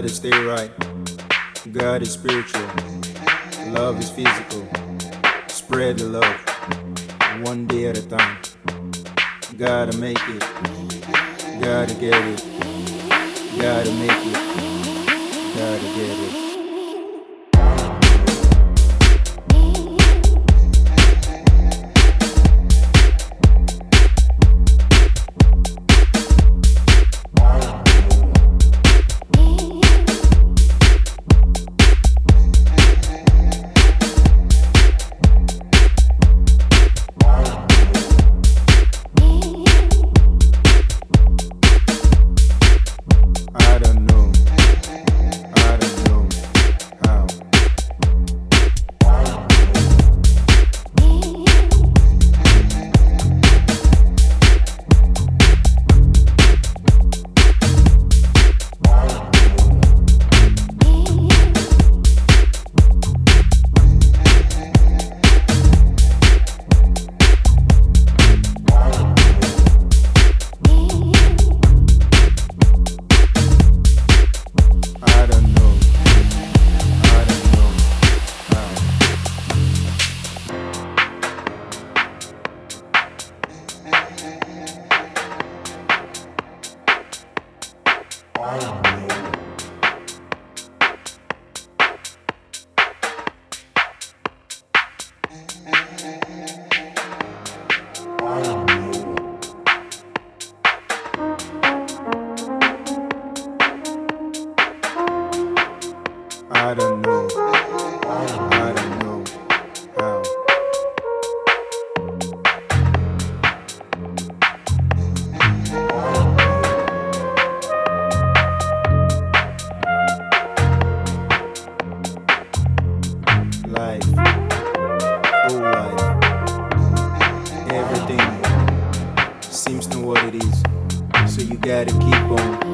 Gotta stay right. God is spiritual. Love is physical. Spread the love. One day at a time. Gotta make it. Gotta get it. Gotta make it. Gotta get it. What it is. So you gotta keep on,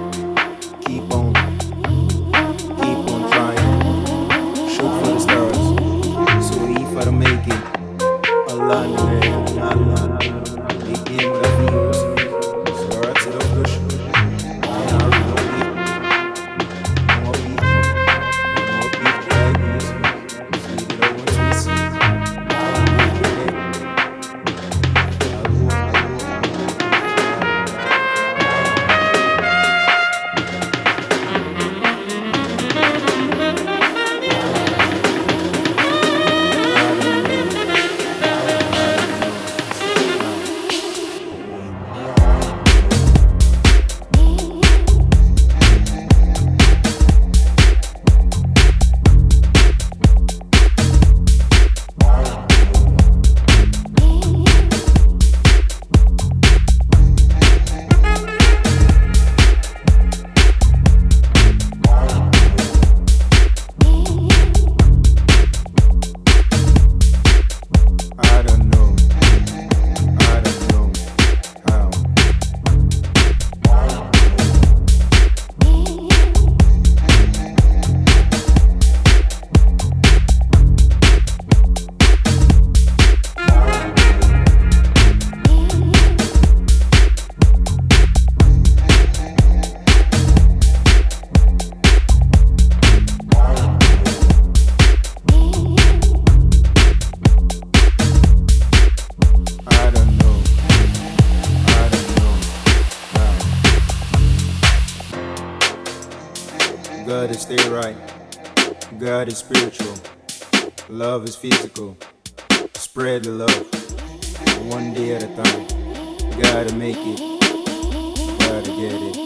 God is stay right. God is spiritual. Love is physical. Spread the love. One day at a time. Gotta make it. Gotta get it.